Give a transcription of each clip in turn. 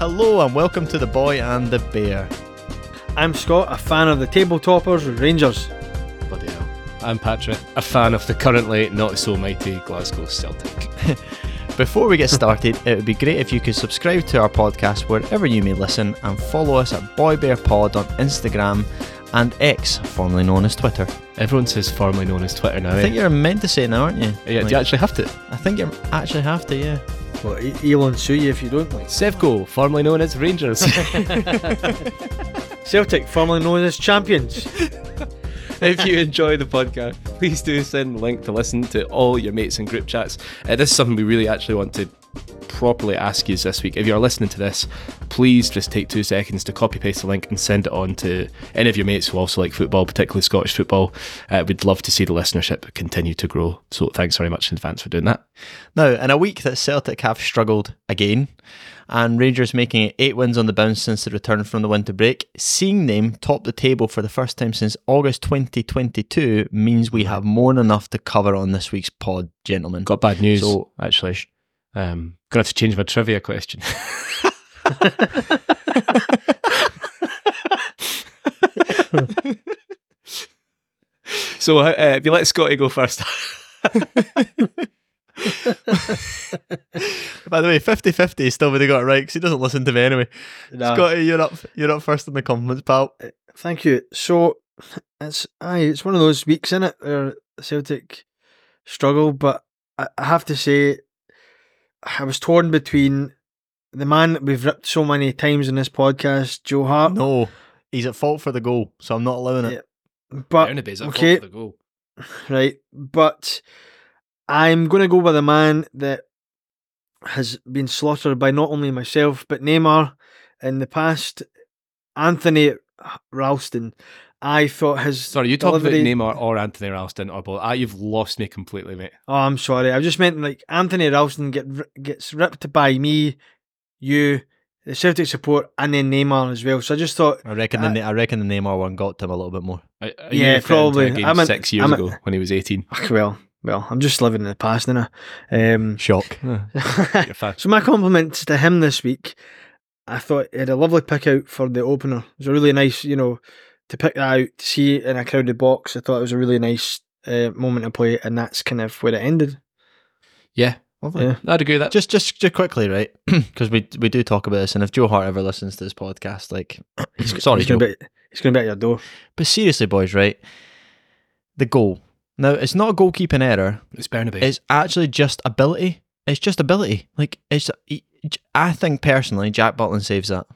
Hello and welcome to The Boy and the Bear. I'm Scott, a fan of the Tabletoppers Rangers. Bloody hell. I'm Patrick, a fan of the currently not so mighty Glasgow Celtic. Before we get started, it would be great if you could subscribe to our podcast wherever you may listen and follow us at Boy Bear Pod on Instagram and X, formerly known as Twitter. Everyone says formerly known as Twitter now. I eh? think you're meant to say it now, aren't you? yeah, Like, do you actually have to? I think you actually have to, yeah. Well, Elon sue you if you don't like. Sevco, formerly known as Rangers. Celtic, formerly known as champions. if you enjoy the podcast, please do send the link to listen to all your mates and group chats. Uh, this is something we really actually want to properly ask you this week. If you're listening to this, please just take two seconds to copy paste the link and send it on to any of your mates who also like football, particularly Scottish football. Uh, we'd love to see the listenership continue to grow. So thanks very much in advance for doing that. Now, in a week that Celtic have struggled again, and Rangers making it eight wins on the bounce since the return from the winter break, seeing them top the table for the first time since August 2022 means we have more than enough to cover on this week's pod, gentlemen. Got bad news, So- actually. Um, gonna have to change my trivia question. so, uh, uh, if you let Scotty go first, By the way, 50 50 still would have got it right because he doesn't listen to me anyway. Nah. Scotty, you're up, you're up first in the compliments, pal. Thank you. So it's aye, it's one of those weeks in it where Celtic struggle, but I, I have to say I was torn between the man that we've ripped so many times in this podcast, Joe Hart. No, he's at fault for the goal, so I'm not allowing it. Yeah. But Bernabe's at fault okay. for the goal. right? But I'm going to go by the man that has been slaughtered by not only myself but Neymar in the past. Anthony Ralston, I thought his Sorry, you talking about Neymar or Anthony Ralston or both? Ah, you've lost me completely, mate. Oh, I'm sorry. I just meant like Anthony Ralston get gets ripped by me, you, the Celtic support, and then Neymar as well. So I just thought, I reckon the I reckon the Neymar one got to him a little bit more. Are- are Yeah, you referring to probably. A game I'm a- six years I'm a- ago when he was 18. well, well, I'm just living in the past now. Um, Shock. You're a fan. So my compliments to him this week. I thought he had a lovely pick out for the opener. It was a really nice, you know, to pick that out, to see it in a crowded box. I thought it was a really nice uh, moment to play, and that's kind of where it ended. Yeah, Lovely. Yeah. I'd agree with that. Just, just, just quickly, right? Because we we do talk about this, and if Joe Hart ever listens to this podcast, like, sorry, he's Joe, gonna be he's gonna be at your door. but seriously, boys, right? The goal. Now, it's not a goalkeeping error. It's Bernabe. It's actually just ability. It's just ability. Like it's. He, I think personally, Jack Butland saves that.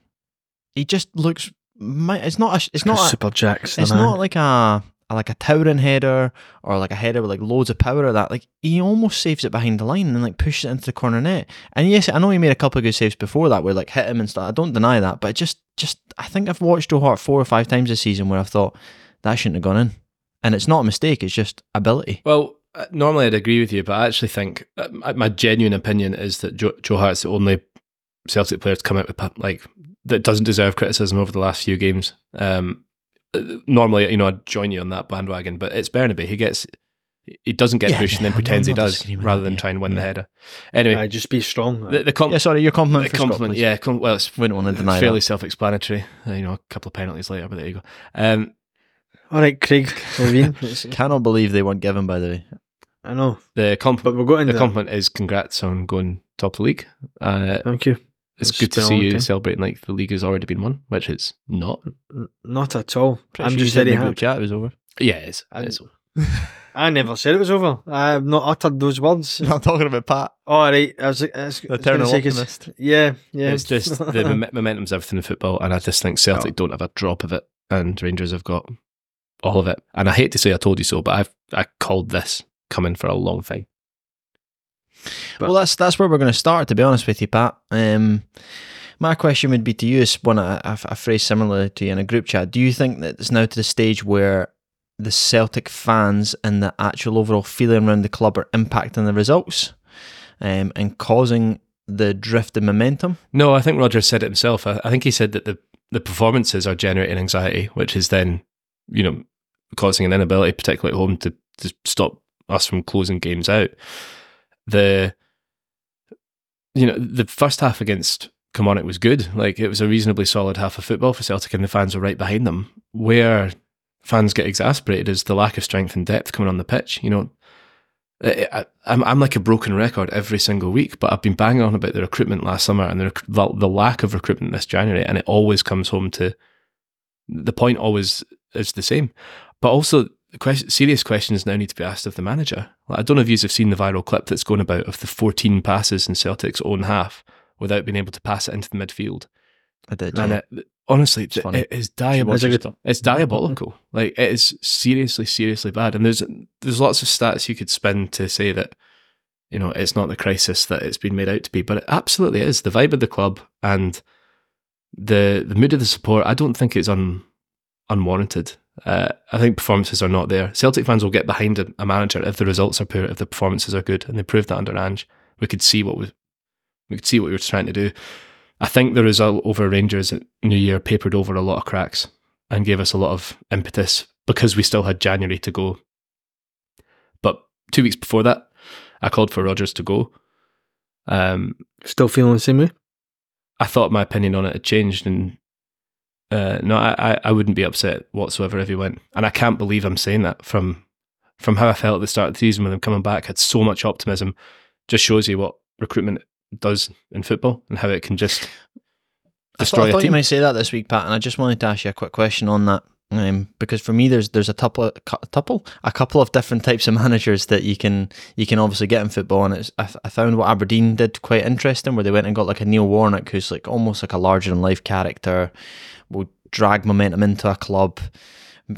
He just looks. It's not. A, it's not. A, super jacks. it's not like a like a towering header or like a header with like loads of power or that. Like he almost saves it behind the line and like pushes it into the corner net. And yes, I know he made a couple of good saves before that where like hit him and stuff. I don't deny that, but just just I think I've watched Joe Hart four or five times this season where I've thought that shouldn't have gone in. And it's not a mistake. It's just ability. Well, uh, normally I'd agree with you, but I actually think uh, my- my genuine opinion is that Joe, Joe Hart's the only Celtic player to come out with like that doesn't deserve criticism over the last few games. Um, uh, normally, you know, I'd join you on that bandwagon, but it's Bernabe. He gets he doesn't get Yeah, pushed and then I'm pretends he does rather than yeah. try and win the header. Anyway, I just be strong. the, the, com- Yeah, sorry, your compliment. the for Scott, compliment, please. yeah, com- well, it's We don't want to deny fairly that. self-explanatory. Uh, you know, a couple of penalties later, but there you go. Um, All right, Craig Levein. Cannot believe they weren't given. By the way, I know, the but compliment, we'll go into the compliment is congrats on going top of the league. Uh, Thank you. It's It's good to see you time. celebrating like the league has already been won, which it's not. N- Not at all. Pretty I'm sure just you said very happy. chat it was over. Yeah, it is. I- It is. I never said it was over. I have not uttered those words. I'm talking about Pat, All right, I was, I was, I was the gonna eternal optimist. Yeah, yeah. It's just the mom- momentum's everything in football, and I just think Celtic oh. don't have a drop of it, and Rangers have got all of it. And I hate to say I told you so, but I've I called this coming for a long time. But- well, that's that's where we're going to start. To be honest with you, Pat. Um, my question would be to you, is one I, I, I phrased similarly to you in a group chat. Do you think that it's now to the stage where the Celtic fans and the actual overall feeling around the club are impacting the results um, and causing the drift in momentum? No, I think Roger said it himself. I, I think he said that the the performances are generating anxiety, which is then, you know, causing an inability, particularly at home, to to stop us from closing games out. The you know the first half against Kilmarnock was good. Like it was a reasonably solid half of football for Celtic, and the fans were right behind them. Where fans get exasperated is the lack of strength and depth coming on the pitch. You know, I, I'm like a broken record every single week, but I've been banging on about the recruitment last summer and the, the lack of recruitment this January, and it always comes home to the point. Always is the same, but also question, serious questions now need to be asked of the manager. Like, I don't know if you have seen the viral clip that's going about of the 14 passes in Celtic's own half without being able to pass it into the midfield. I did. And yeah. it, honestly, It's funny. it is diabolical. it. It's diabolical. Like it is seriously, seriously bad. And there's there's lots of stats you could spin to say that you know it's not the crisis that it's been made out to be, but it absolutely is. The vibe of the club and the the mood of the support. I don't think it's un, unwarranted. Uh, I think performances are not there. Celtic fans will get behind a, a manager if the results are poor, if the performances are good, and they proved that under Ange. We could see what we we could see what we were trying to do. I think the result over Rangers at New Year papered over a lot of cracks and gave us a lot of impetus because we still had January to go. But two weeks before that, I called for Rodgers to go. Um, Still feeling the same way? I thought my opinion on it had changed, and uh, no, I, I- wouldn't be upset whatsoever if he went. And I can't believe I'm saying that from from how I felt at the start of the season with him coming back. Had so much optimism. Just shows you what recruitment does in football and how it can just I thought, destroy I thought you might say that this week, Pat, and I just wanted to ask you a quick question on that. Um, because for me, there's there's a couple, a a couple of different types of managers that you can you can obviously get in football, and it's I, I found what Aberdeen did quite interesting, where they went and got like a Neil Warnock, who's like almost like a larger than life character, will drag momentum into a club,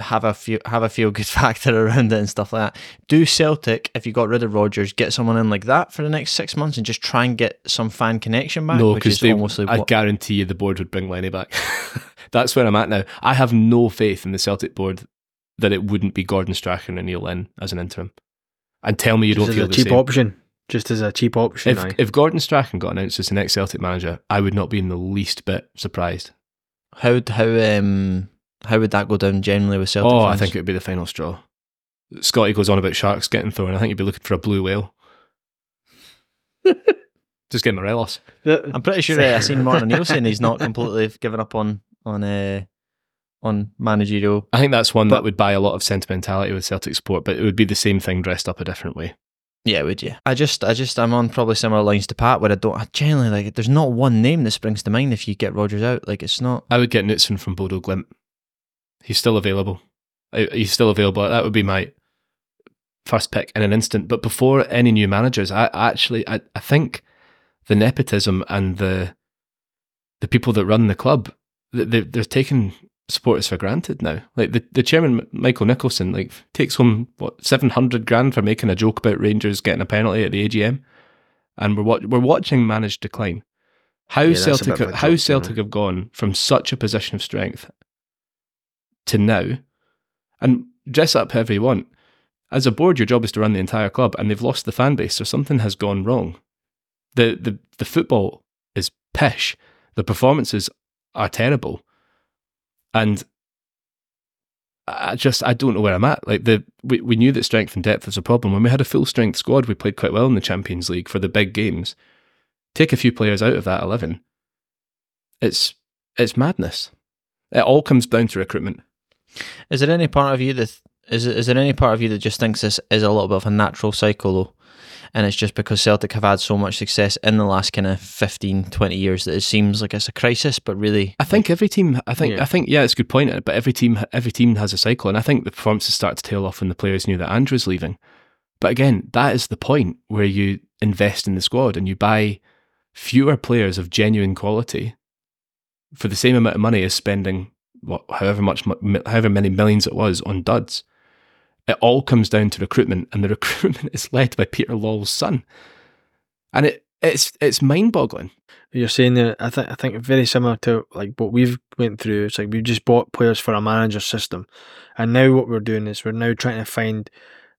have a few have a feel good factor around it and stuff like that. Do Celtic, if you got rid of Rodgers, get someone in like that for the next six months and just try and get some fan connection back? No, because they. almost like I what- guarantee you, the board would bring Lenny back. That's where I'm at now. I have no faith in the Celtic board that it wouldn't be Gordon Strachan and Neil Lynn as an interim. And tell me you Just don't as feel a the cheap same. option. Just as a cheap option. If, aye. if Gordon Strachan got announced as the next Celtic manager, I would not be in the least bit surprised. How how um how would that go down generally with Celtic? oh, I think it would be the final straw. Scotty goes on about sharks getting thrown. I think you'd be looking for a blue whale. Just get Morelos. I'm pretty sure uh, I seen Martin O'Neill saying he's not completely given up on on uh, on managerial. I think that's one But- that would buy a lot of sentimentality with Celtic support, but it would be the same thing dressed up a different way. Yeah, would you? I just I just I'm on probably similar lines to Pat where I don't I generally like there's not one name that springs to mind if you get Rodgers out. Like it's not. I would get Knutsen from Bodo Glimt. He's still available. Uh, he's still available. That would be my first pick in an instant. But before any new managers, I actually I, I think the nepotism and the the people that run the club th- they they're taking supporters for granted now. Like the, the chairman Michael Nicholson like takes home what seven hundred grand for making a joke about Rangers getting a penalty at the AGM, and we're wa- we're watching managed decline. How Yeah, Celtic bit of a how Celtic have gone from such a position of strength to now, and dress up however you want. As a board, your job is to run the entire club, and they've lost the fan base, so something has gone wrong. the the The football is pish. The performances are terrible, and I just I don't know where I'm at. Like the we, we knew that strength and depth was a problem when we had a full strength squad. We played quite well in the Champions League for the big games. Take a few players out of that eleven. It's it's madness. It all comes down to recruitment. Is there any part of you that is is there any part of you that just thinks this is a little bit of a natural cycle though? And it's just because Celtic have had so much success in the last kind of 15, 20 years that it seems like it's a crisis, but really I think every team. I think. Yeah. I think. Yeah, it's a good point. But every team. Every team has a cycle, and I think the performances start to tail off when the players knew that Andrew was leaving. But again, that is the point where you invest in the squad and you buy fewer players of genuine quality for the same amount of money as spending however much, however many millions it was on duds. It all comes down to recruitment, and the recruitment is led by Peter Lawwell's son, and it it's it's mind boggling. You're saying that I think I think very similar to like what we've went through. It's like we've just bought players for a manager system, and now what we're doing is we're now trying to find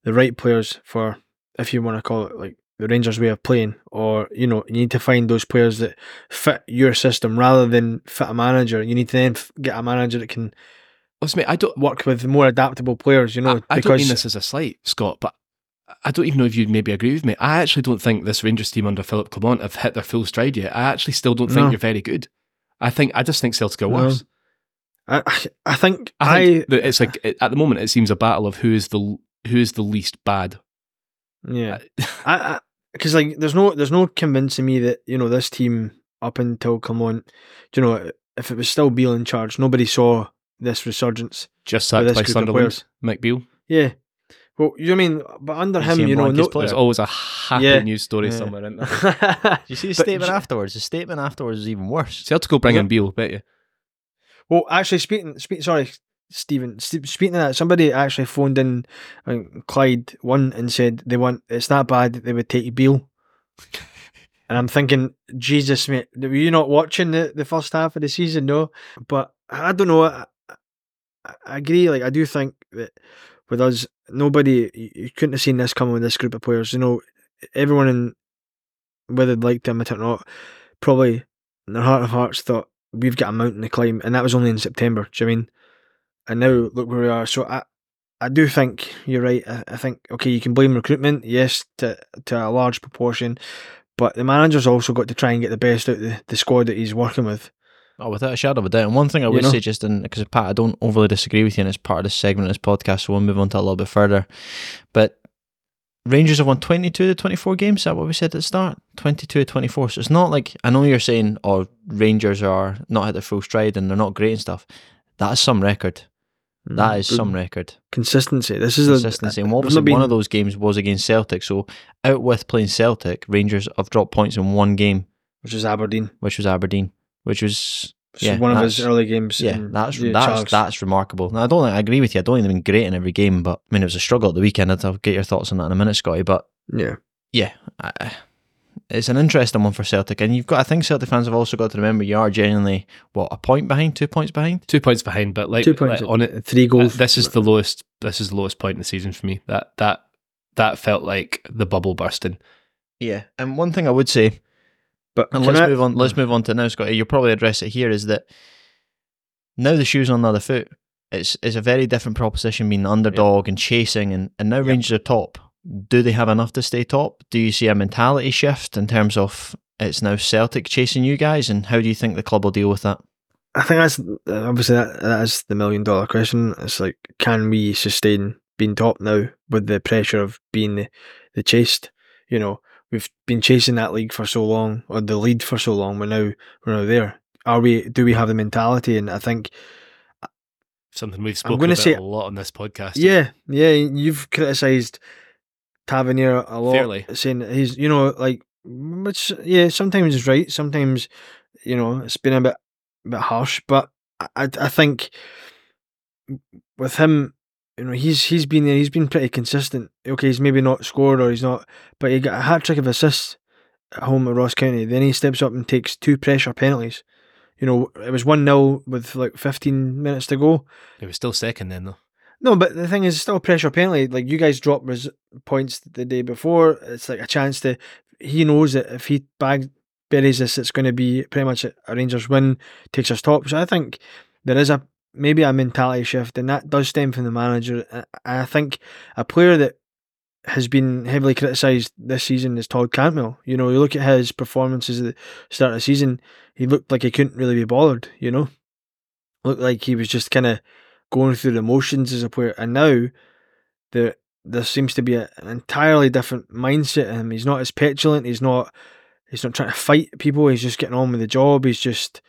the right players for, if you want to call it like the Rangers way of playing, or you know you need to find those players that fit your system rather than fit a manager. You need to then get a manager that can Listen, mate, I don't. work with more adaptable players. You know, I, I because don't mean this as a slight, Scott, but I don't even know if you'd maybe agree with me. I actually don't think this Rangers team under Philip Clement have hit their full stride yet. I actually still don't think No. you're very good. I think I just think Celtic are No. worse. I, I think I I, think that it's like at the moment it seems a battle of who is the who is the least bad. yeah, I because like there's no there's no convincing me that you know this team up until come Clement, you know, if it was still Beale in charge, nobody saw this resurgence. Just With sacked by group Sunderland, players. Mike Beale. Yeah, well, you know what I mean, but under You him, him you know, no. There's always a happy Yeah. news story Yeah. somewhere in there. You see the statement afterwards? The statement afterwards is even worse. Celtic will bring Yeah. in Beale, bet you. Well, actually, speaking, speak, sorry, Stephen. Speaking of that, somebody actually phoned in, I think Clyde one, and said they want it's that bad that they would take Beale. And I'm thinking, Jesus, mate, were you not watching the, the first half of the season? No, but I don't know. I, I agree. Like I do think that with us, nobody you, couldn't have seen this coming with this group of players. You know, everyone in whether they liked them or not, probably in their heart of hearts thought we've got a mountain to climb, and that was only in September. Do you know I mean? And now look where we are. So I, I do think you're right. I, I think okay, you can blame recruitment, yes, to to a large proportion, but the manager's also got to try and get the best out of the, the squad that he's working with. Oh, without a shadow of a doubt. And one thing I You would know? say, just in because Pat, I don't overly disagree with you, and it's part of this segment of this podcast, so we'll move on to a little bit further. But Rangers have won 22 to 24 games. Is that what we said at the start? 22 to 24. So it's not like, I know you're saying, oh, Rangers are not at their full stride and they're not great and stuff. That is some record. That mm. is some record. consistency. This is Consistency. A, And obviously, been- one of those games was against Celtic. So out with playing Celtic, Rangers have dropped points in one game, which was Aberdeen. which was Aberdeen, which was Yeah, one of his early games. Yeah, that's that's that's remarkable. Now, I don't. I agree with you. I don't think they've been great in every game, but I mean, it was a struggle at the weekend. I'll get your thoughts on that in a minute, Scotty. But yeah. yeah, I, it's an interesting one for Celtic, and you've got. I think Celtic fans have also got to remember you are genuinely what a point behind, two points behind. Two points behind, but like, Two points like, on it. Three uh, goals. this is the lowest. This is the lowest point in the season for me. That that that felt like the bubble bursting. Yeah, and one thing I would say, but and let's I- move on. Let's move on to now, Scotty. You'll probably address it here. Is that now the shoes on the other foot? It's it's a very different proposition being underdog and chasing, and and now Yep. Rangers are top. Do they have enough to stay top? Do you see a mentality shift in terms of it's now Celtic chasing you guys, and how do you think the club will deal with that? I think that's obviously that that is the million dollar question. It's like, can we sustain being top now with the pressure of being the, the chased? You know, we've been chasing that league for so long, or the lead for so long. We're now we're now there. Are we? Do we have the mentality? And I think, Something we've spoken gonna about say- a lot on this podcast. yeah, yeah, you've criticised Tavernier a lot, Fairly. saying he's, you know, like, which yeah, sometimes he's right, sometimes, you know, it's been a bit, bit harsh, but I, I I think with him, you know, he's he's been there, he's been pretty consistent. Okay, he's maybe not scored or he's not, but he got a hat trick of assists at home at Ross County. Then he steps up and takes two pressure penalties. You know, it was one 0 with like fifteen minutes to go. It was still second then though. No, but the thing is, still pressure penalty. Like you guys dropped res- points the day before. It's like a chance to. He knows that if he bag buries this, it's going to be pretty much a, Rangers win, takes us top. So I think there is a maybe a mentality shift, and that does stem from the manager. I- I think a player that has been heavily criticised this season is Todd Cantwell. You know, you look at his performances at the start of the season, he looked like he couldn't really be bothered. You know, looked like he was just kind of going through the motions as a player. And now there there seems to be a, an entirely different mindset in him. He's not as petulant. He's not he's not trying to fight people. He's just getting on with the job. He's just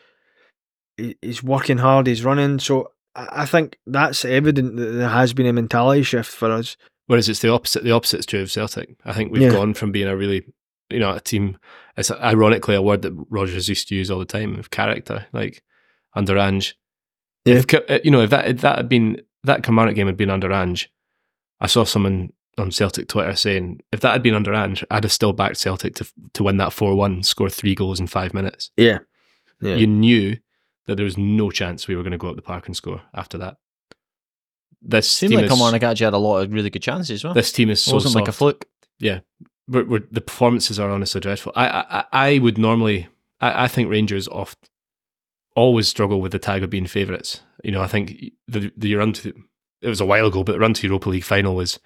he, he's working hard. He's running. So I, I think that's evident that there has been a mentality shift for us. Whereas it's the opposite. The opposite's true of Celtic. I think we've Yeah. gone from being a really, you know, a team. It's ironically a word that Rodgers used to use all the time of character, like under Ange. Yeah. If, uh, you know, if that if that had been that Kilmarnock game had been under Ange, I saw someone on Celtic Twitter saying if that had been under Ange, I'd have still backed Celtic to to win that four one, score three goals in five minutes. Yeah. Yeah. You knew that there was no chance we were going to go up the park and score after that. This Seemed team like is, Kilmarnock actually had a lot of really good chances as well. this team is it wasn't like a soft fluke. we're, we're, the performances are honestly dreadful. I I, I would normally I, I think Rangers oft always struggle with the tag of being favourites. You know, I think the the run to it was a while ago, but the run to Europa League final was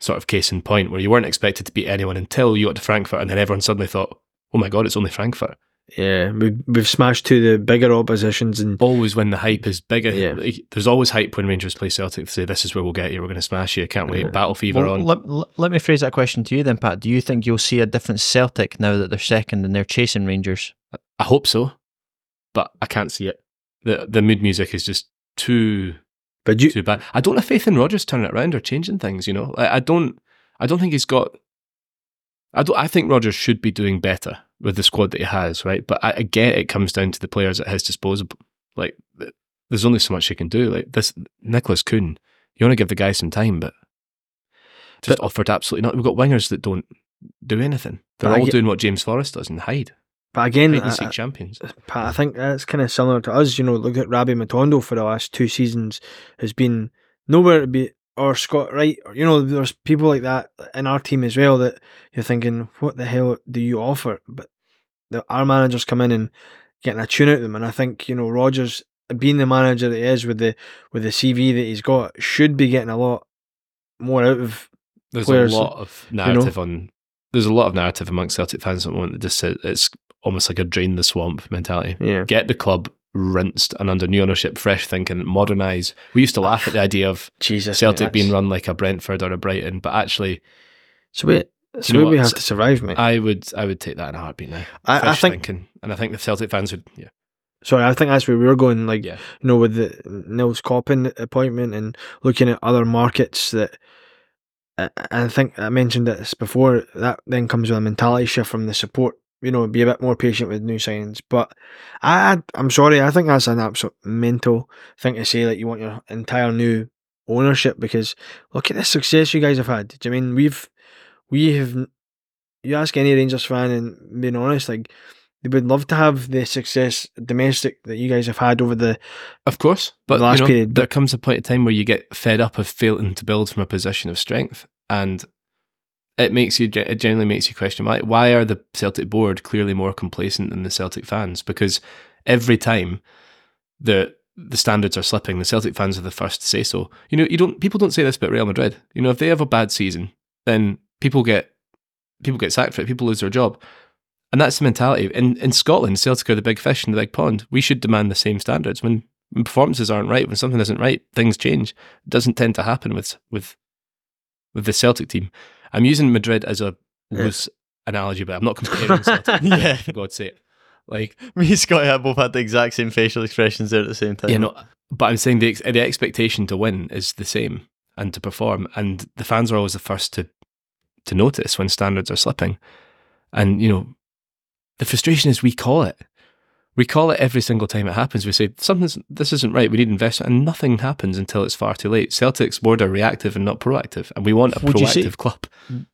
sort of case in point where you weren't expected to beat anyone until you got to Frankfurt, and then everyone suddenly thought, "Oh my god, it's only Frankfurt." Yeah, we we've smashed to the bigger oppositions and Always when the hype is bigger, Yeah. there's always hype when Rangers play Celtic. They say, "This is where we'll get you. We're going to smash you. Can't wait." Yeah. Battle fever Well, on. let, let- let me phrase that question to you then, Pat. Do you think you'll see a different Celtic now that they're second and they're chasing Rangers? I hope so, but I can't see it. the The mood music is just too but you too bad. I don't have faith in Rodgers turning it around or changing things. You know, I, I don't. I don't think he's got. I don't. I think Rodgers should be doing better with the squad that he has, right? But I, I get it comes down to the players at his disposal. Like, there's only so much he can do. Like this, Nicolas Kühn. You want to give the guy some time, but just offered absolutely not. We've got wingers that don't do anything. They're But I all doing what James Forrest does and hide. But again I, champions. Uh, uh, Pat, I think that's kind of similar to us. You know, look at Rabbi Matondo for the last two seasons has been nowhere to be, or Scott Wright. Or, you know, there's people like that in our team as well that you're thinking, what the hell do you offer? But the, our managers come in and getting a tune out of them, and I think you know Rodgers being the manager that he is with the with the CV that he's got should be getting a lot more out of. There's players, a lot of know? narrative on. There's a lot of narrative amongst Celtic fans at the moment that just says it's almost like a drain the swamp mentality. Yeah, Get the club rinsed and under new ownership, fresh thinking, modernise. We used to laugh at the idea of Jesus, Celtic mate, being run like a Brentford or a Brighton, but actually, So we, so you know we have to survive, mate. I would I would take that in a heartbeat now. I, I Fresh think. thinking, and I think the Celtic fans would. Yeah, Sorry, I think that's where we were going. Like, Yeah. you know, with the Nils Koppen appointment and looking at other markets that. I think I mentioned this before. That then comes with a mentality shift from the support. You know, be a bit more patient with new signings. But I, I'm sorry. I think that's an absolute mental thing to say. That you want your entire new ownership because look at the success you guys have had. Do you mean we've we have? You ask any Rangers fan, and being honest, like they would love to have the success domestic that you guys have had over the of course. But The last you know, period, there comes a point in time where you get fed up of failing to build from a position of strength, and it makes you it generally makes you question why why are the Celtic board clearly more complacent than the Celtic fans? Because every time the the standards are slipping, the Celtic fans are the first to say so. You know, you don't people don't say this about Real Madrid. You know, if they have a bad season, then people get people get sacked for it. People lose their job. And that's the mentality. In in Scotland, Celtic are the big fish in the big pond. We should demand the same standards. When, when performances aren't right, when something isn't right, things change. It doesn't tend to happen with with with the Celtic team. I'm using Madrid as a Yeah. loose analogy, but I'm not comparing. Yeah. for God's sake. Like Me and Scotty have both had the exact same facial expressions there at the same time. you know, but I'm saying the ex- the expectation to win is the same and to perform, and the fans are always the first to to notice when standards are slipping, and you know, the frustration is we call it, we call it every single time it happens. We say something's this isn't right. We need investment, and nothing happens until it's far too late. Celtic's board are reactive and not proactive, and we want a Would you say- proactive club.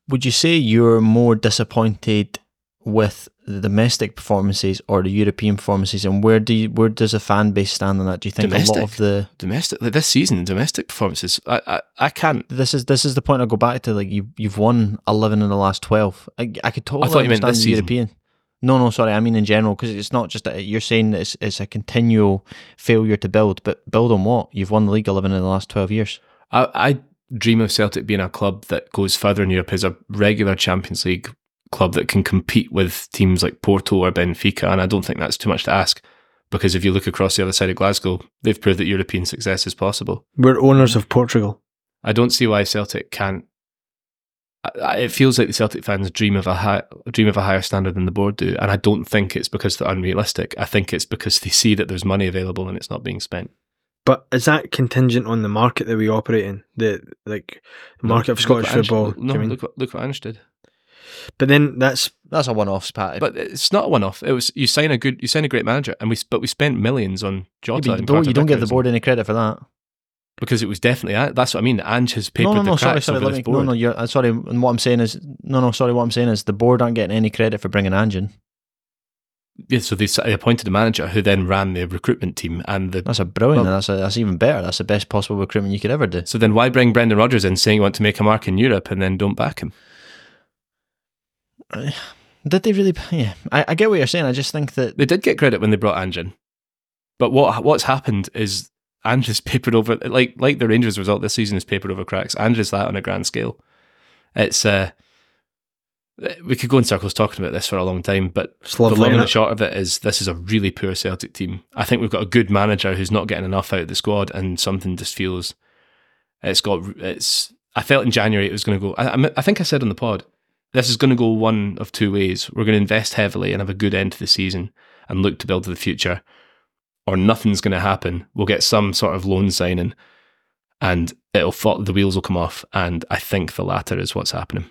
Would you say you're more disappointed with the domestic performances or the European performances, and where do you, where does the fan base stand on that? Do you think a lot of the Domestic like this season, domestic performances. I I, I can't. this is this is the point I go back to. Like you you've won eleven in the last twelve. I, I could totally I thought you meant this the season. European. No, no, sorry. I mean in general because it's not just that you're saying that it's it's a continual failure to build, but build on what? You've won the league eleven in the last twelve years. I, I dream of Celtic being a club that goes further in Europe as a regular Champions League club that can compete with teams like Porto or Benfica. And I don't think that's too much to ask because if you look across the other side of Glasgow, they've proved that European success is possible. we're owners of Portugal. I don't see why Celtic can't. I- I- It feels like the Celtic fans dream of a high, dream of a higher standard than the board do, and I don't think it's because they're unrealistic. I think it's because they see that there's money available and it's not being spent. But is that contingent on the market that we operate in? The like the market of Scottish what Ange- football. No, you mean? look what look what Ange did. But then that's That's a one-off, Pat. But it's not a one-off. It was you sign a good, you sign a great manager, and we but we spent millions on Yeah, Jota. but you and don't, you don't give the board any credit for that. Because it was definitely that's what I mean. Ange has papered No, no, the no. Sorry, sorry. me, no, board. no. You're uh, sorry. And what I'm saying is, no, no. Sorry. What I'm saying is, the board aren't getting any credit for bringing Ange in. Yeah, so they they appointed a manager who then ran the recruitment team and the. That's a brilliant. Well- that's a, that's even better. That's the best possible recruitment you could ever do. So then why bring Brendan Rodgers in saying you want to make a mark in Europe and then don't back him? Did they really? Yeah, I, I get what you're saying. I just think that They did get credit when they brought Ange in, but what what's happened is Has papered over like like the Rangers result this season is papered over cracks. Andrew's that on a grand scale. It's uh, we could go in circles talking about this for a long time, but the long and the short of it is this is a really poor Celtic team. I think we've got a good manager who's not getting enough out of the squad, and something just feels it's got it's. I felt in January it was going to go. I, I I think I said on the pod this is going to go one of two ways. We're going to invest heavily and have a good end to the season and look to build to the future, or nothing's going to happen. We'll get some sort of loan signing, and it'll fall, the wheels will come off. And I think the latter is what's happening.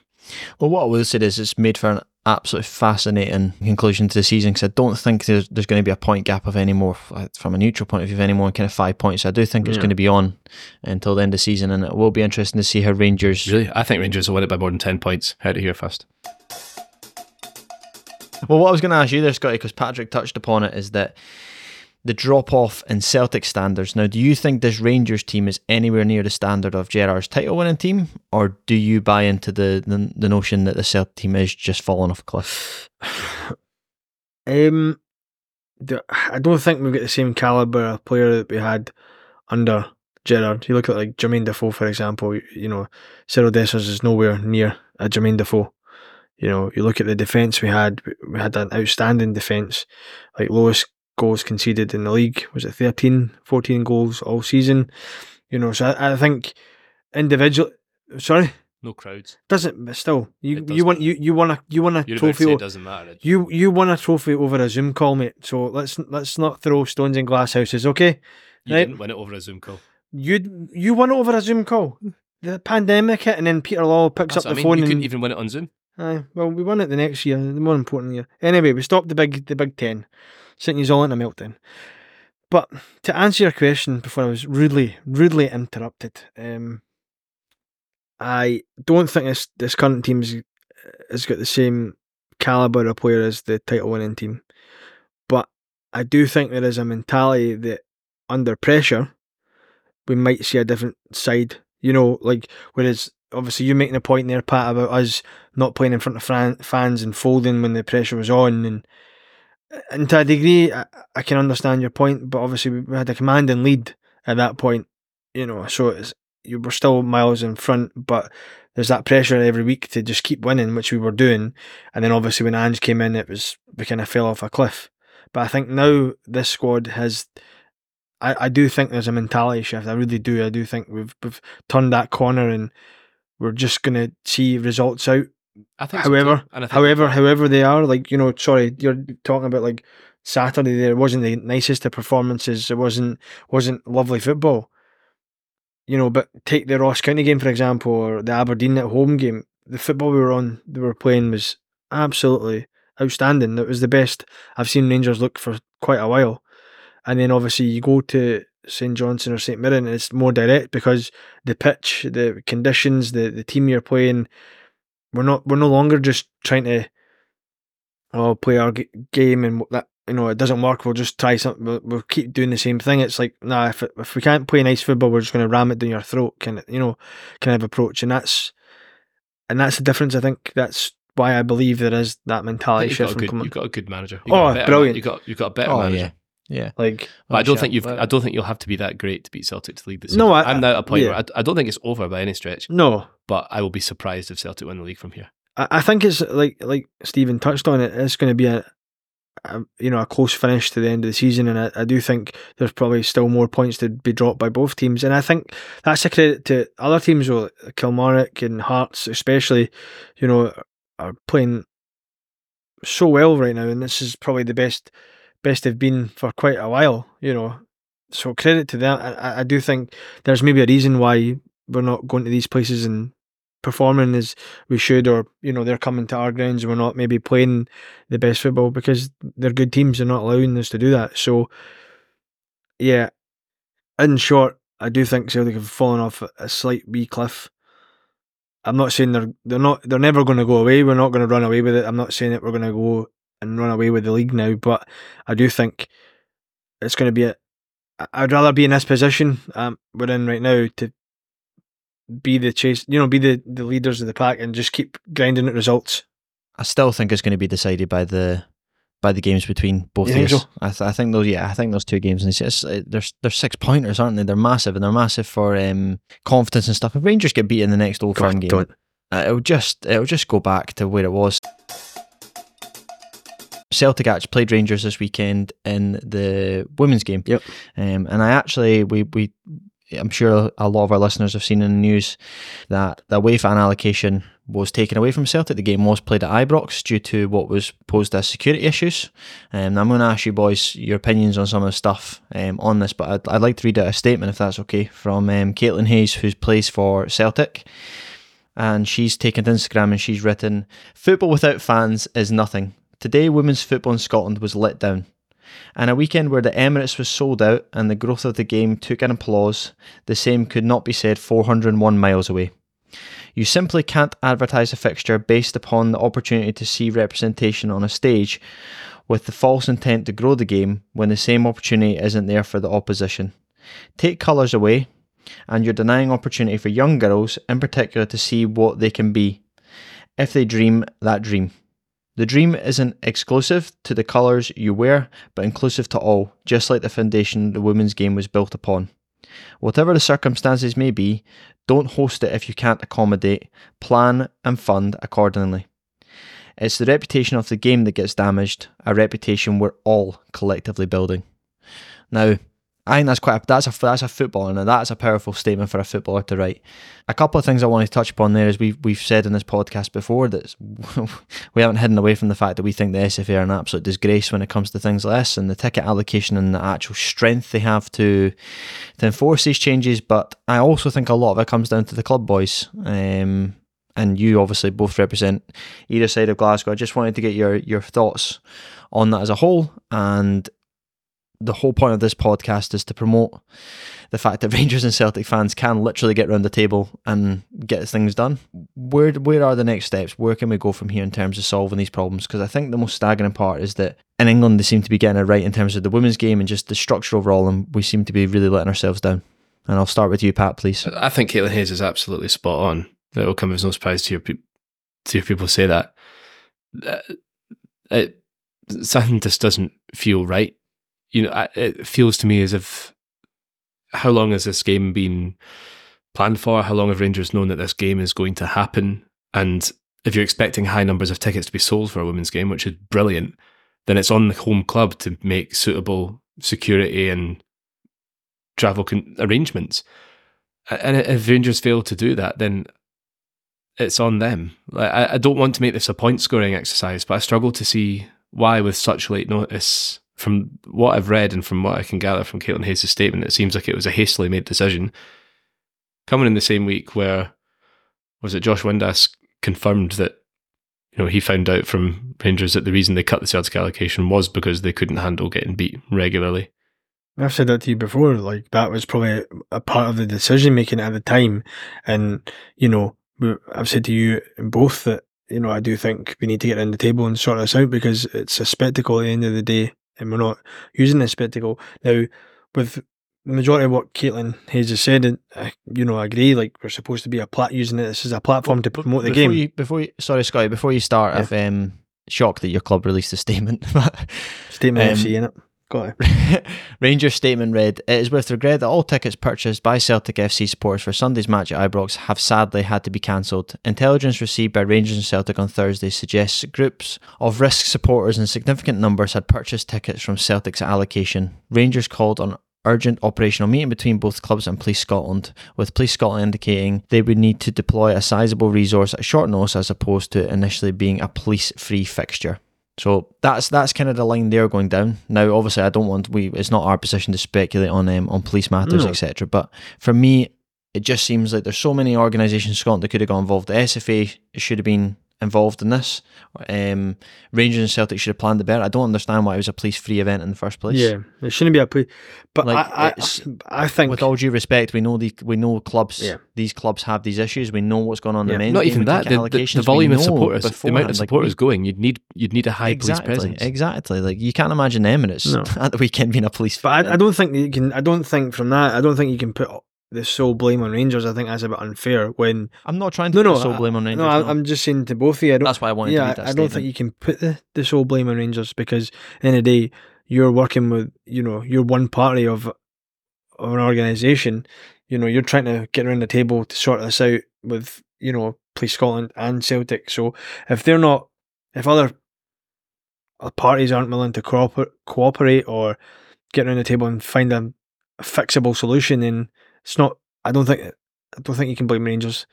Well, what I will say is it's made for an absolutely fascinating conclusion to the season because I don't think there's there's going to be a point gap of any more uh, from a neutral point of view of any more kind of five points. I do think it's going to be on until the end of the season, and it will be interesting to see how Rangers. Really, I think Rangers will win it by more than ten points. Heard it here first. Well, what I was going to ask you there, Scotty, because Patrick touched upon it, is that the drop off in Celtic standards. Now, do you think this Rangers team is anywhere near the standard of Gerrard's title winning team, or do you buy into the, the the notion that the Celtic team is just falling off a cliff? Um, I don't think we've got the same caliber of player that we had under Gerrard. You look at like Jermaine Defoe, for example. You, know, Cyril Dessers is nowhere near a Jermaine Defoe. You know, you look at the defence we had. we- had an outstanding defence, like lowest goals conceded in the league. Was it 13, 14 goals all season? You know, so I, I think individual. Sorry, No crowds. doesn't. But still, you you want you you want a you want a You're trophy. it doesn't matter. you you won a trophy over a Zoom call, mate. So let's let's not throw stones in glass houses, okay? You right. didn't win it over a Zoom call. You you won it over a Zoom call. The pandemic hit, and then Peter Lawwell picks That's up the I mean. phone You and couldn't even win it on Zoom. Aye, well, we won it the next year, the more important year. Anyway, we stopped the big the Big Ten, sitting you all in a meltdown. But to answer your question before I was rudely rudely interrupted, um, I don't think this this current team has, got the same caliber of player as the title winning team, but I do think there is a mentality that under pressure we might see a different side. You know, like whereas obviously you're making a point there, Pat, about us not playing in front of fran- fans and folding when the pressure was on, and and to a degree, I, I can understand your point, but obviously we- had a commanding lead at that point, you know, so it's you were still miles in front, but there's that pressure every week to just keep winning, which we were doing, and then obviously when Ange came in, it was we kind of fell off a cliff. But I think now this squad has. I, I do think there's a mentality shift. I really do. I do think we've we've turned that corner and we're just gonna see results out I think. However- I think however, however they are, like you know, sorry, you're talking about like Saturday. There it wasn't the nicest of performances. It wasn't wasn't lovely football. You know, but take the Ross County game for example, or the Aberdeen at home game. The football we were on, they were playing was absolutely outstanding. It was the best I've seen Rangers look for quite a while. And then obviously you go to St Johnstone or St Mirren, and it's more direct because the pitch, the conditions, the the team you're playing we're not we're no longer just trying to oh play our g- game and that you know it doesn't work we'll just try something we'll, we'll keep doing the same thing it's like nah if, if we can't play nice football we're just going to ram it down your throat kind of you know kind of approach and that's and that's the difference i think that's why i believe there is that mentality you've, got shift a good, you've got a good manager. You've Oh, got a brilliant. Man, you got you've got a better Oh manager. yeah, yeah. like But I oh, don't Well, think you've. well- I don't think you'll have to be that great to beat Celtic to lead the season. No, I- am now at a point yeah. where I, I don't think it's over by any stretch. no But I will be surprised if Celtic win the league from here. I, I think it's like like Stephen touched on it. It's going to be a, a you know a close finish to the end of the season, and I, I do think there's probably still more points to be dropped by both teams. And I think that's a credit to other teams, though Kilmarnock and Hearts, especially. You know, are playing so well right now, and this is probably the best best they've been for quite a while. You know, so credit to them. I, I- do think there's maybe a reason why we're not going to these places and performing as we should, or you know they're coming to our grounds and we're not maybe playing the best football because they're good teams. They're not allowing us to do that. So, yeah, in short, I do think Celtic have fallen off a slight wee cliff. I'm not saying they're they're not they're never going to go away. We're not going to run away with it. I'm not saying that we're going to go and run away with the league now, but I do think it's going to be a. I'd rather be in this position um, we're in right now to be the chase, you know, be the, the leaders of the pack and just keep grinding at results. I still think it's going to be decided by the by the games between both of so? I, th- I think those, yeah, I think those two games. And it's, it's, uh, they're they're six pointers, aren't they? They're massive, and they're massive for um, confidence and stuff. If Rangers get beaten in the next Old Firm game, uh, it'll just it'll just go back to where it was. Celtic actually played Rangers this weekend in the women's game. Yep. Um, and I actually we we I'm sure a lot of our listeners have seen in the news that the away fan allocation was taken away from Celtic. The game was played at Ibrox due to what was posed as security issues. Um, I'm going to ask you boys your opinions on some of the stuff um, on this, but I'd, I'd like to read out a statement, if that's okay, from um, Caitlin Hayes, who plays for Celtic. And she's taken to Instagram and she's written, Football without fans is nothing. Today, women's football in Scotland was let down. And a weekend where the Emirates was sold out and the growth of the game took an applause, the same could not be said 401 miles away. You simply can't advertise a fixture based upon the opportunity to see representation on a stage with the false intent to grow the game when the same opportunity isn't there for the opposition. Take colours away, and you're denying opportunity for young girls in particular to see what they can be if they dream that dream. The dream isn't exclusive to the colours you wear, but inclusive to all, just like the foundation the women's game was built upon. Whatever the circumstances may be, don't host it if you can't accommodate, plan and fund accordingly. It's the reputation of the game that gets damaged, a reputation we're all collectively building. Now, I think that's quite a, that's a that's a footballer and that's a powerful statement for a footballer to write. A couple of things I want to touch upon there is we've we've said in this podcast before that we haven't hidden away from the fact that we think the SFA are an absolute disgrace when it comes to things like this and the ticket allocation and the actual strength they have to to enforce these changes. But I also think a lot of it comes down to the club boys. Um, and you obviously both represent either side of Glasgow. I just wanted to get your your thoughts on that as a whole and the whole point of this podcast is to promote the fact that Rangers and Celtic fans can literally get around the table and get things done. Where where are the next steps? Where can we go from here in terms of solving these problems? Because I think the most staggering part is that in England they seem to be getting it right in terms of the women's game and just the structure overall, and we seem to be really letting ourselves down. And I'll start with you, Pat, please. I think Caitlin Hayes is absolutely spot on. It will come as no surprise to your pe- to hear people say that. Uh, It, something just doesn't feel right you know, it feels to me as if how long has this game been planned for? How long have Rangers known that this game is going to happen? And if you're expecting high numbers of tickets to be sold for a women's game, which is brilliant, then it's on the home club to make suitable security and travel con- arrangements. And if Rangers fail to do that, then it's on them. Like, I, I don't want to make this a point scoring exercise, but I struggle to see why, with such late notice, from what I've read and from what I can gather from Caitlin Hayes' statement, it seems like it was a hastily made decision. Coming in the same week where was it Josh Windass confirmed that you know he found out from Rangers that the reason they cut the Celtic allocation was because they couldn't handle getting beat regularly. I've said that to you before. Like that was probably a part of the decision making at the time, and you know I've said to you both that you know I do think we need to get in the table and sort this out because it's a spectacle at the end of the day and we're not using this spectacle. Now, with the majority of what Caitlin Hayes has said, and I, you know, I agree. Like we're supposed to be a plat using it. This is a platform to promote the before game. You, before you, sorry, Scotty, before you start, Yeah. I'm um, shocked that your club released a statement. Statement Um, FC in it. It. Rangers statement read: It is with regret that all tickets purchased by Celtic FC supporters for Sunday's match at Ibrox have sadly had to be cancelled. Intelligence received by Rangers and Celtic on Thursday suggests groups of risk supporters in significant numbers had purchased tickets from Celtic's allocation. Rangers called on urgent operational meeting between both clubs and Police Scotland, with Police Scotland indicating they would need to deploy a sizable resource at short notice as opposed to initially being a police-free fixture. So that's that's kind of the line they're going down. Now, obviously, I don't want we. It's not our position to speculate on um, on police matters, No. etc. But for me, it just seems like there's so many organisations in Scotland that could have got involved. The SFA should have been involved in this. Um, Rangers and Celtic should have planned it better. I don't understand why it was a police-free event in the first place. Yeah, it shouldn't be a police. But Like, I, I, I think With all due respect, we know the we know clubs. Yeah. These clubs have these issues. We know what's going on in Yeah. the men's Not game even with that. The, the, the volume of know supporters, the amount of like, supporters we- going, you'd need you'd need a high exactly, police presence. Exactly. Like you can't imagine the Emirates No. at the weekend being a police. But I, I don't think you can. I don't think from that. I don't think you can put the sole blame on Rangers. I think that's a bit unfair. When I'm not trying to no, put no, the sole I- blame on Rangers. No, no. I'm just saying to both of you. I don't, That's why I wanted yeah, to I don't think you can put the, the sole blame on Rangers because, in the day, you're working with you know you're one party of of an organisation. You know, you're trying to get around the table to sort this out with you know play Scotland and Celtic. So if they're not, if other parties aren't willing to cooper- cooperate or get around the table and find a, a fixable solution, then it's not. I don't think. I don't think you can blame Rangers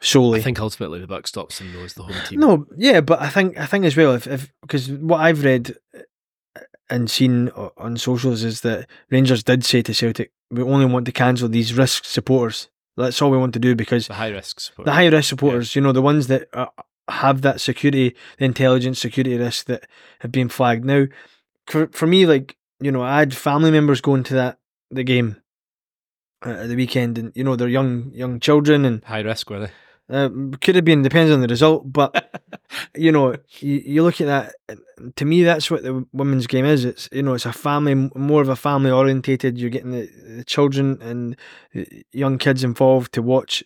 solely. I think ultimately the buck stops and knows the home team. No, yeah, but I think I think as well if if because what I've read uh, and seen on socials is that Rangers did say to Celtic, we only want to cancel these risk supporters. That's all we want to do because the high risk support. the high risk supporters, you know, the ones that uh, have that security, the intelligence security risk that have been flagged. Now, for for me, like you know, I had family members going to that the game at the weekend, and you know, they're young young children, and high risk were they? uh, could have been depends on the result, but you know, you, you look at that. To me, that's what the women's game is. It's you know, it's a family, more of a family orientated. You're getting the, the children and young kids involved to watch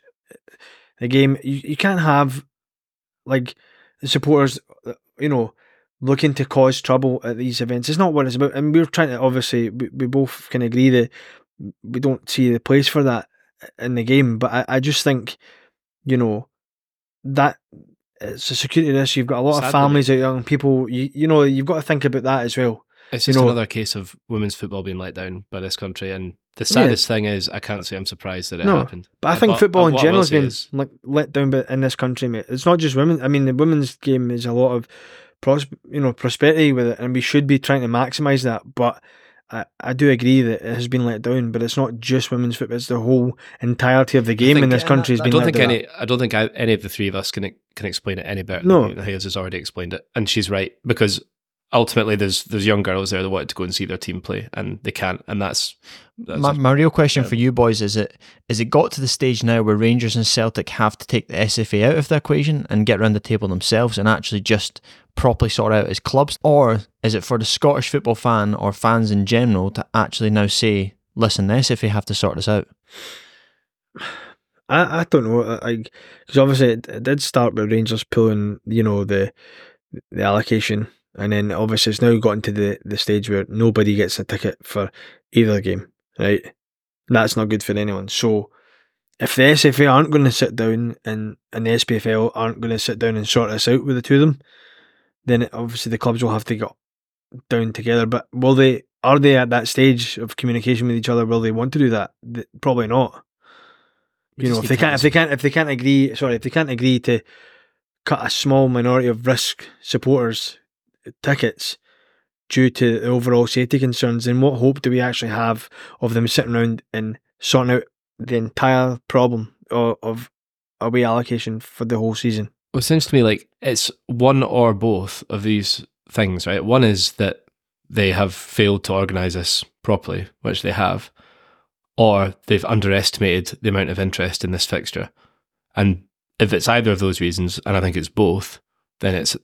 the game. You you can't have like the supporters, uh, you know, looking to cause trouble at these events. It's not what it's about. And we're trying to obviously we, we both can agree that we don't see the place for that in the game. But I, I just think, you know, that it's a security risk. You've got a lot of families out young people. You you know you've got to think about that as well. It's You just know- another case of women's football being let down by this country. And the Yeah. saddest thing is, I can't say I'm surprised that it No, happened. But I think Uh, football in general has been is- like let down by- in this country, mate. It's not just women. I mean, the women's game is a lot of pros, you know, prosperity with it, and we should be trying to maximise that. But I, I do agree that it has been let down. But it's not just women's football; it's the whole entirety of the game think- in this and country has that- been I don't let think down. any. I don't think I, any of the three of us can can explain it any better. No. than Hayes has already explained it, and she's right because ultimately there's there's young girls there that wanted to go and see their team play, and they can't, and that's, that's My, a- my real question yeah. for you boys is it is it got to the stage now where Rangers and Celtic have to take the SFA out of the equation and get around the table themselves and actually just properly sort out as clubs, or is it for the Scottish football fan or fans in general to actually now say, listen, the SFA have to sort this out? I, I don't know. I because obviously it, it did start with Rangers pulling, you know, the the allocation, and then obviously it's now gotten to the the stage where nobody gets a ticket for either game, right? That's not good for anyone. So if the SFA aren't going to sit down and and the SPFL aren't going to sit down and sort this out with the two of them, then obviously the clubs will have to get down together. But will they? Are they at that stage of communication with each other? Will they want to do that? Th- Probably not you know, if they can't, if they can't, if they can't agree, sorry, if they can't agree to cut a small minority of risk supporters tickets due to the overall safety concerns, then what hope do we actually have of them sitting around and sorting out the entire problem of, of away allocation for the whole season? Well, it seems to me like it's one or both of these things, right? One is that they have failed to organise this properly, which they have, or they've underestimated the amount of interest in this fixture. And if it's either of those reasons, and I think it's both, then it's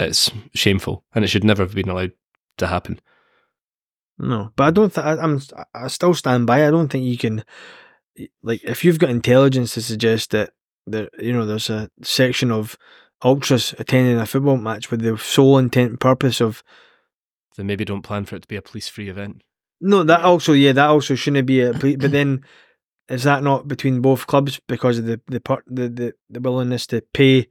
it's shameful, and it should never have been allowed to happen. No, but I don't. Th- I, I'm. I still stand by. I don't think you can. Like, if you've got intelligence to suggest that there, you know, there's a section of ultras attending a football match with the sole intent and purpose of Then maybe don't plan for it to be a police-free event. no, that also, yeah, that also shouldn't be a. ple- But then, is that not between both clubs because of the the part the, the, the willingness to pay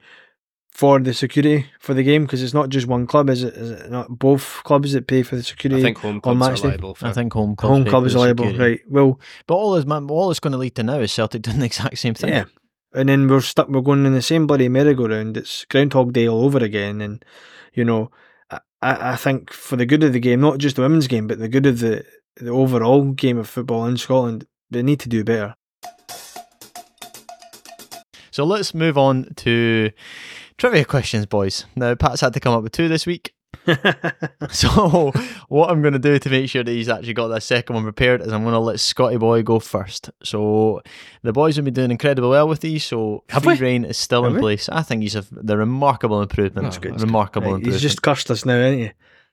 for the security for the game? Because it's not just one club, is it? Is it not both clubs that pay for the security? I think home on clubs are liable for. I think home club home club is liable, right? Well, But all is all it's going to lead to now is Celtic doing the exact same thing. Yeah. And then we're stuck, we're going in the same bloody merry-go-round. It's Groundhog Day all over again. And, you know, I, I think for the good of the game, not just the women's game, but the good of the, the overall game of football in Scotland, they need to do better. So let's move on to trivia questions, boys. Now, Pat's had to come up with two this week. So, what I'm going to do to make sure that he's actually got that second one prepared is I'm going to let Scotty Boy go first. So, the boys have been doing incredibly well with these. So, Have free we? reign is still Have in we? place. I think he's a the remarkable improvement. That's good. Remarkable Right, improvement. he's just cursed us now, isn't he?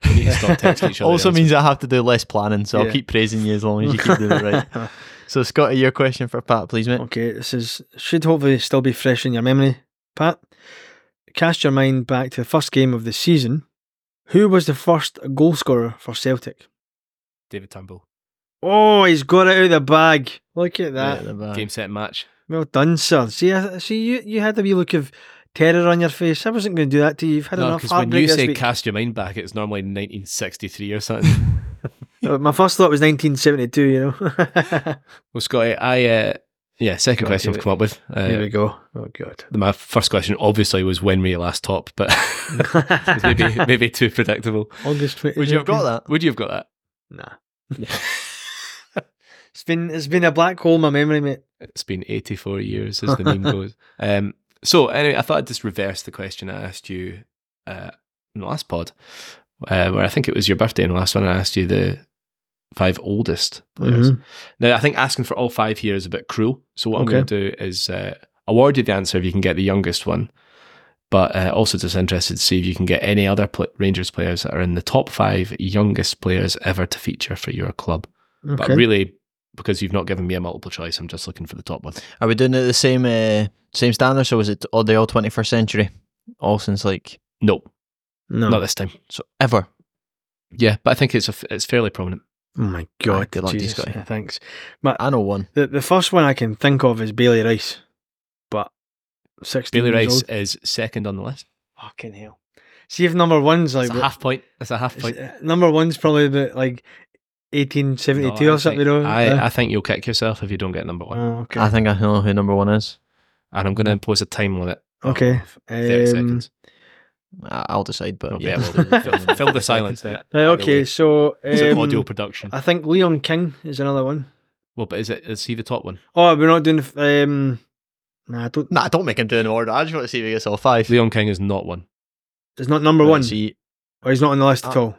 We need to stop texting each other. also means I have to do less planning, so I'll keep praising you as long as you keep doing it right. So, Scotty, your question for Pat, please, mate. Okay, this is should hopefully still be fresh in your memory, Pat. Cast your mind back to the first game of the season. Who was the first goal scorer for Celtic? David Turnbull. Oh, he's got it out of the bag. Look at that. back. Game set match. Well done, sir. See, I, see, you you had a wee look of terror on your face. I wasn't going to do that to you. You've had No, enough because when you say week. cast your mind back, it's normally 1963 or something. My first thought was 1972. You know. well, Scotty, I uh, yeah, second question I've come up with. Here Uh, we go. Oh god. my first question obviously was when were you last top, but maybe maybe too predictable. August 20. Would you have got that? Would you have got that? Nah. It's been it's been a black hole in my memory, mate. It's been 84 years, as the meme goes. Um, so, anyway, I thought I'd just reverse the question I asked you uh, in the last pod, uh, where I think it was your birthday in the last one. I asked you the five oldest players. Mhm. Now, I think asking for all five here is a bit cruel. So, what I'm going to do is uh, award you the answer if you can get the youngest one, but uh, also just interested to see if you can get any other pl- Rangers players that are in the top five youngest players ever to feature for your club. But really, because you've not given me a multiple choice, I'm just looking for the top one. Are we doing it the same uh, same standard? So was it all the all twenty first century? All since like No, no. not this time. so ever. Yeah, but I think it's a f it's fairly prominent. Oh my god. good luck Jesus. Scotty. Yeah, thanks. I know one. The the first one I can think of is Bailey Rice, but sixteen. Bailey years Rice old. is second on the list. Fucking hell. See if number one's like It's a half point. It's a half point. uh, number one's probably about like eighteen seventy two No, or something. think- You know. I, Uh, I think you'll kick yourself if you don't get number one. oh, okay. I think I know who number one is. and I'm going to impose a time limit. of Okay. 30 Um, seconds. I- I'll decide, but Okay, yeah. well, fill, fill the silence there. Right, okay, so It's an um, audio production. I think Leon King is another one. Well, but is it is he the top one? Oh, we're not doing. Um, nah, I don't. Nah, don't make him do an order. I just want to see if he gets all five. Leon King is not one. It's not number Right, one, so you- or he's not on the list at Ah. all.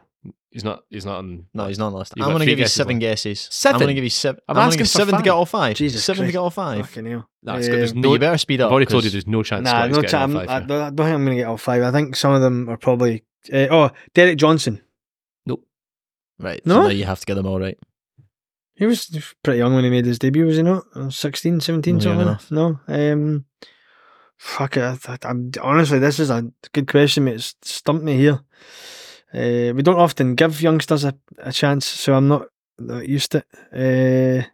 He's not. He's not on. no, he's not on the list. You've I'm got going to three give you guesses seven left. guesses. Seven? I'm going to give you seven. I'm I'm, going to asking give for seven to get five. all five. Jesus seven to Christ. get all five. Fucking hell. Nah, it's good. There's Um, But no. you better speed up. I've already told you 'cause- there's no chance. Nah, Scotty's no getting all chance. five I, here. don't- I don't think I'm going to get all five. I think some of them are probably. Uh, oh, Derek Johnstone. Nope. Right. No? So now you have to get them all right. He was pretty young when he made his debut, was he not? Uh, 16, 17, Not young something. enough. No. Um, fuck it. I, I, I'm honestly, this is a good question, mate. It's stumped me here. Uh, we don't often give youngsters a, a chance, so I'm not, not used to it. Uh,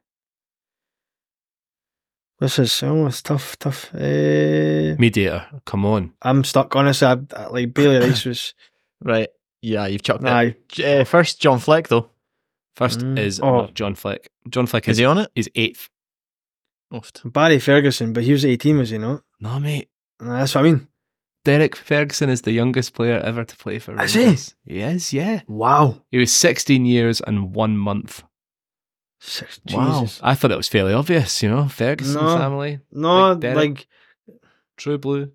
this is oh, it's tough, tough. Uh, Mediator, come on. I'm stuck. Honestly, I, I, like Bailey Rice was. Right. Yeah, you've chucked Aye. it. Uh, first, John Fleck, though. First Mm. is Oh. John Fleck. John Fleck Is is, he on it? He's eighth. Oft. Barry Ferguson, but he was 18, was he not? No, mate. That's what I mean. Derek Ferguson is the youngest player ever to play for Is he? Rangers. He is, yeah. Wow. He was 16 years and one month. Six, Wow. Jesus. I thought it was fairly obvious, you know. Ferguson No. family, No, Like like True Blue.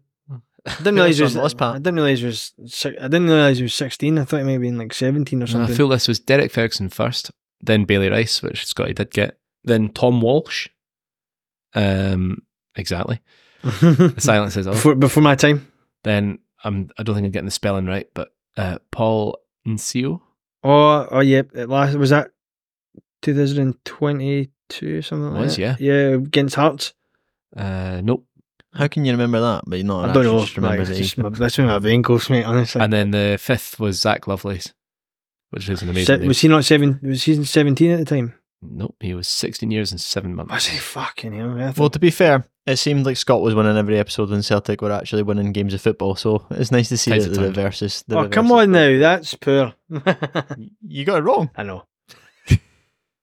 I didn't realize he was. on the list, Pat. I didn't realize he was. I didn't realize he was sixteen. I thought he might have been like seventeen or No, the something. full list was Derek Ferguson first, then Bailey Rice, which Scotty did get, then Tom Walsh. Um, exactly. The silence all. before before my time. Then I'm. I don't think I'm getting the spelling right, but uh, Paul Nsio. Oh, oh yeah. At last was that 2022 something like Was, that. Yeah, against Hearts. Uh, nope. How can you remember that? But you're not. I don't know. Just remember Like, the age. just that's when my vein goes, mate. Honestly. And then the fifth was Zak Lovelace, which is an amazing. Se- name. was he not seven? Was he seventeen at the time? Nope, he was 16 years and seven months. Was he fucking hell? Well, to be fair, it seemed like Scott was winning every episode and Celtic were actually winning games of football. So it's nice to see Times that the time. reverse. The oh reverse come on now, that's poor. You got it wrong. I know.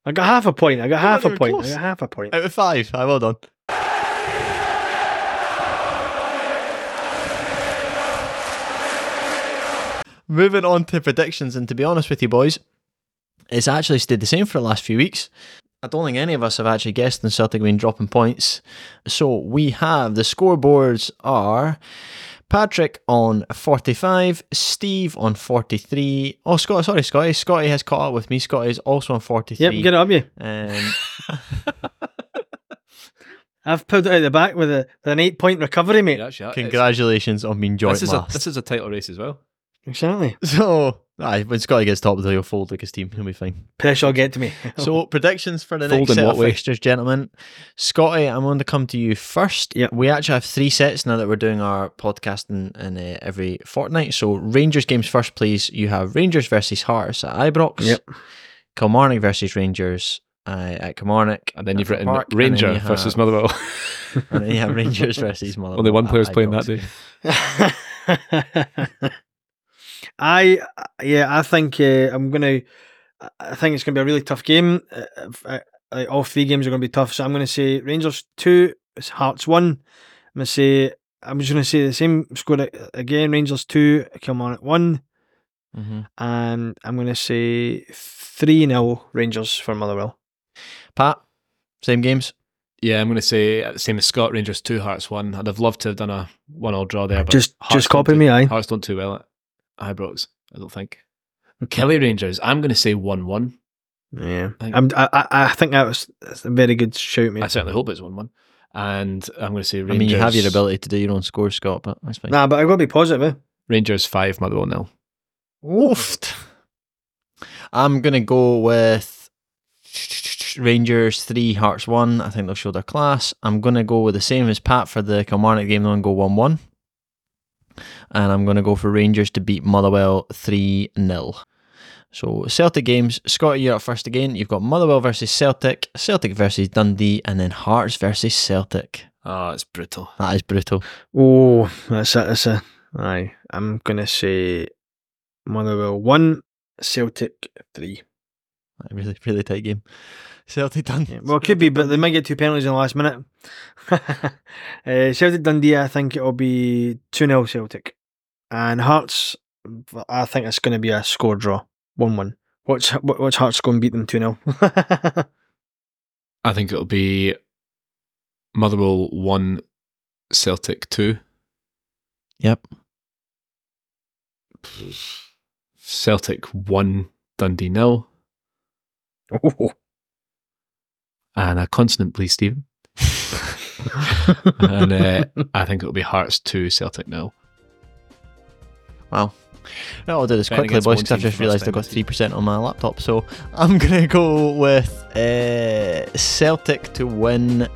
I got half a point. I got half a point. close. I got half a point. Out of five. Aye, well done. Moving on to predictions, and to be honest with you, boys, it's actually stayed the same for the last few weeks. I don't think any of us have actually guessed in Celtic been dropping points. So we have the scoreboards are Patrick on 45, Steve on 43. Oh, Scott, sorry, Scotty. Scotty has caught up with me. Scotty is also on 43. Yep, get it up you. Um, I've pulled it out the back with, a, with an eight point recovery, mate. Yeah, actually, Congratulations on being joint This is, a, last. this is a title race as well. Exactly. So, aye, when Scotty gets top, he'll fold like his team. He'll be fine. Pressure will get to me. So, predictions for the Fold next set what of way? fixtures, gentlemen. Scotty, I'm going to come to you first. Yep. We actually have three sets now that we're doing our podcast in, in uh, every fortnight. So, Rangers games first, please. You have Rangers versus Hearts at Ibrox. Yep. Kilmarnock versus Rangers uh, at Kilmarnock. And then you've written Park, Ranger you versus have- Motherwell. And then you have Rangers versus Motherwell. Only one at player's playing that day. I yeah, I think uh, I'm gonna. I- I think it's gonna be a really tough game. Uh, if I- all three games are gonna be tough, so I'm gonna say Rangers two, Hearts one. I'm gonna say I'm just gonna say the same score a- again. Rangers two, Kilmarnock one, Mhm. and I'm gonna say three 0 Rangers for Motherwell. Pat, same games. Yeah, I'm going to say uh, the same as Scott. Rangers two, Hearts one. I'd have loved to have done a one-all draw there, but Just Hearts just don't copy me, aye. Hearts don't do well at Ibrox. I don't think. Killie Rangers. I'm going to say one-one. Yeah, I think- I'm, I I I think that was that's a very good shout, mate. I certainly hope it's one-one. And I'm going to say Rangers. I mean, you have your ability to do your own score, Scott, but that's fine. Nah, but I've got to be positive. Eh? Rangers five, Motherwell nil. Woofed. I'm gonna go with Rangers three, Hearts one. I think they'll show their class. I'm gonna go with the same as Pat for the Kilmarnock game, though, and go one one. And I'm gonna go for Rangers to beat Motherwell three 0 So Celtic games, Scotty, you're up first again. You've got Motherwell versus Celtic, Celtic versus Dundee, and then Hearts versus Celtic. Oh, it's brutal. That is brutal. Oh, that's a, that's a. Aye, I'm gonna say Motherwell one, Celtic three. A really, really tight game. Celtic Dundee. Yeah, well, it could be, but they might get two penalties in the last minute. uh, Celtic Dundee, I think it'll be 2 0 Celtic. And Hearts, I think it's going to be a score draw 1 1. Watch, watch Hearts going to beat them 2 0. I think it'll be Motherwell one, Celtic two. Yep. Celtic one, Dundee nil. And a consonant, please, Stephen. and uh, I think it'll be Hearts two, Celtic nil. Wow. Well, I'll do this quickly, boys, because I've just realised I've got 3% on my laptop. So I'm going to go with uh, Celtic to win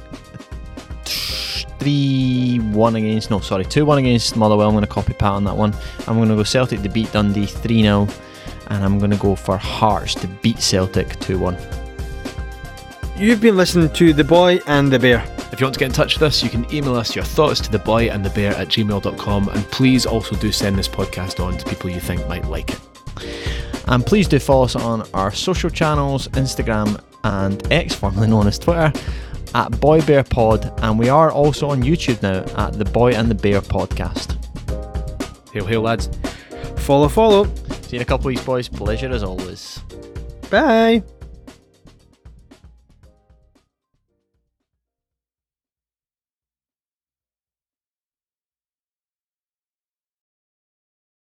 3 1 against, no, sorry, 2 1 against Motherwell. I'm going to copy Pat on that one. I'm going to go Celtic to beat Dundee 3 0. And I'm going to go for Hearts to beat Celtic 2 1. You've been listening to The Boy and the Bear. If you want to get in touch with us, you can email us your thoughts to the boy and the bear at gmail.com. And please also do send this podcast on to people you think might like it. And please do follow us on our social channels Instagram and X, formerly known as Twitter, at Boy Bear Pod. And we are also on YouTube now at the Boy and the Bear Podcast. Hail, hail, lads. Follow, follow. See you in a couple of weeks, boys. Pleasure as always. Bye.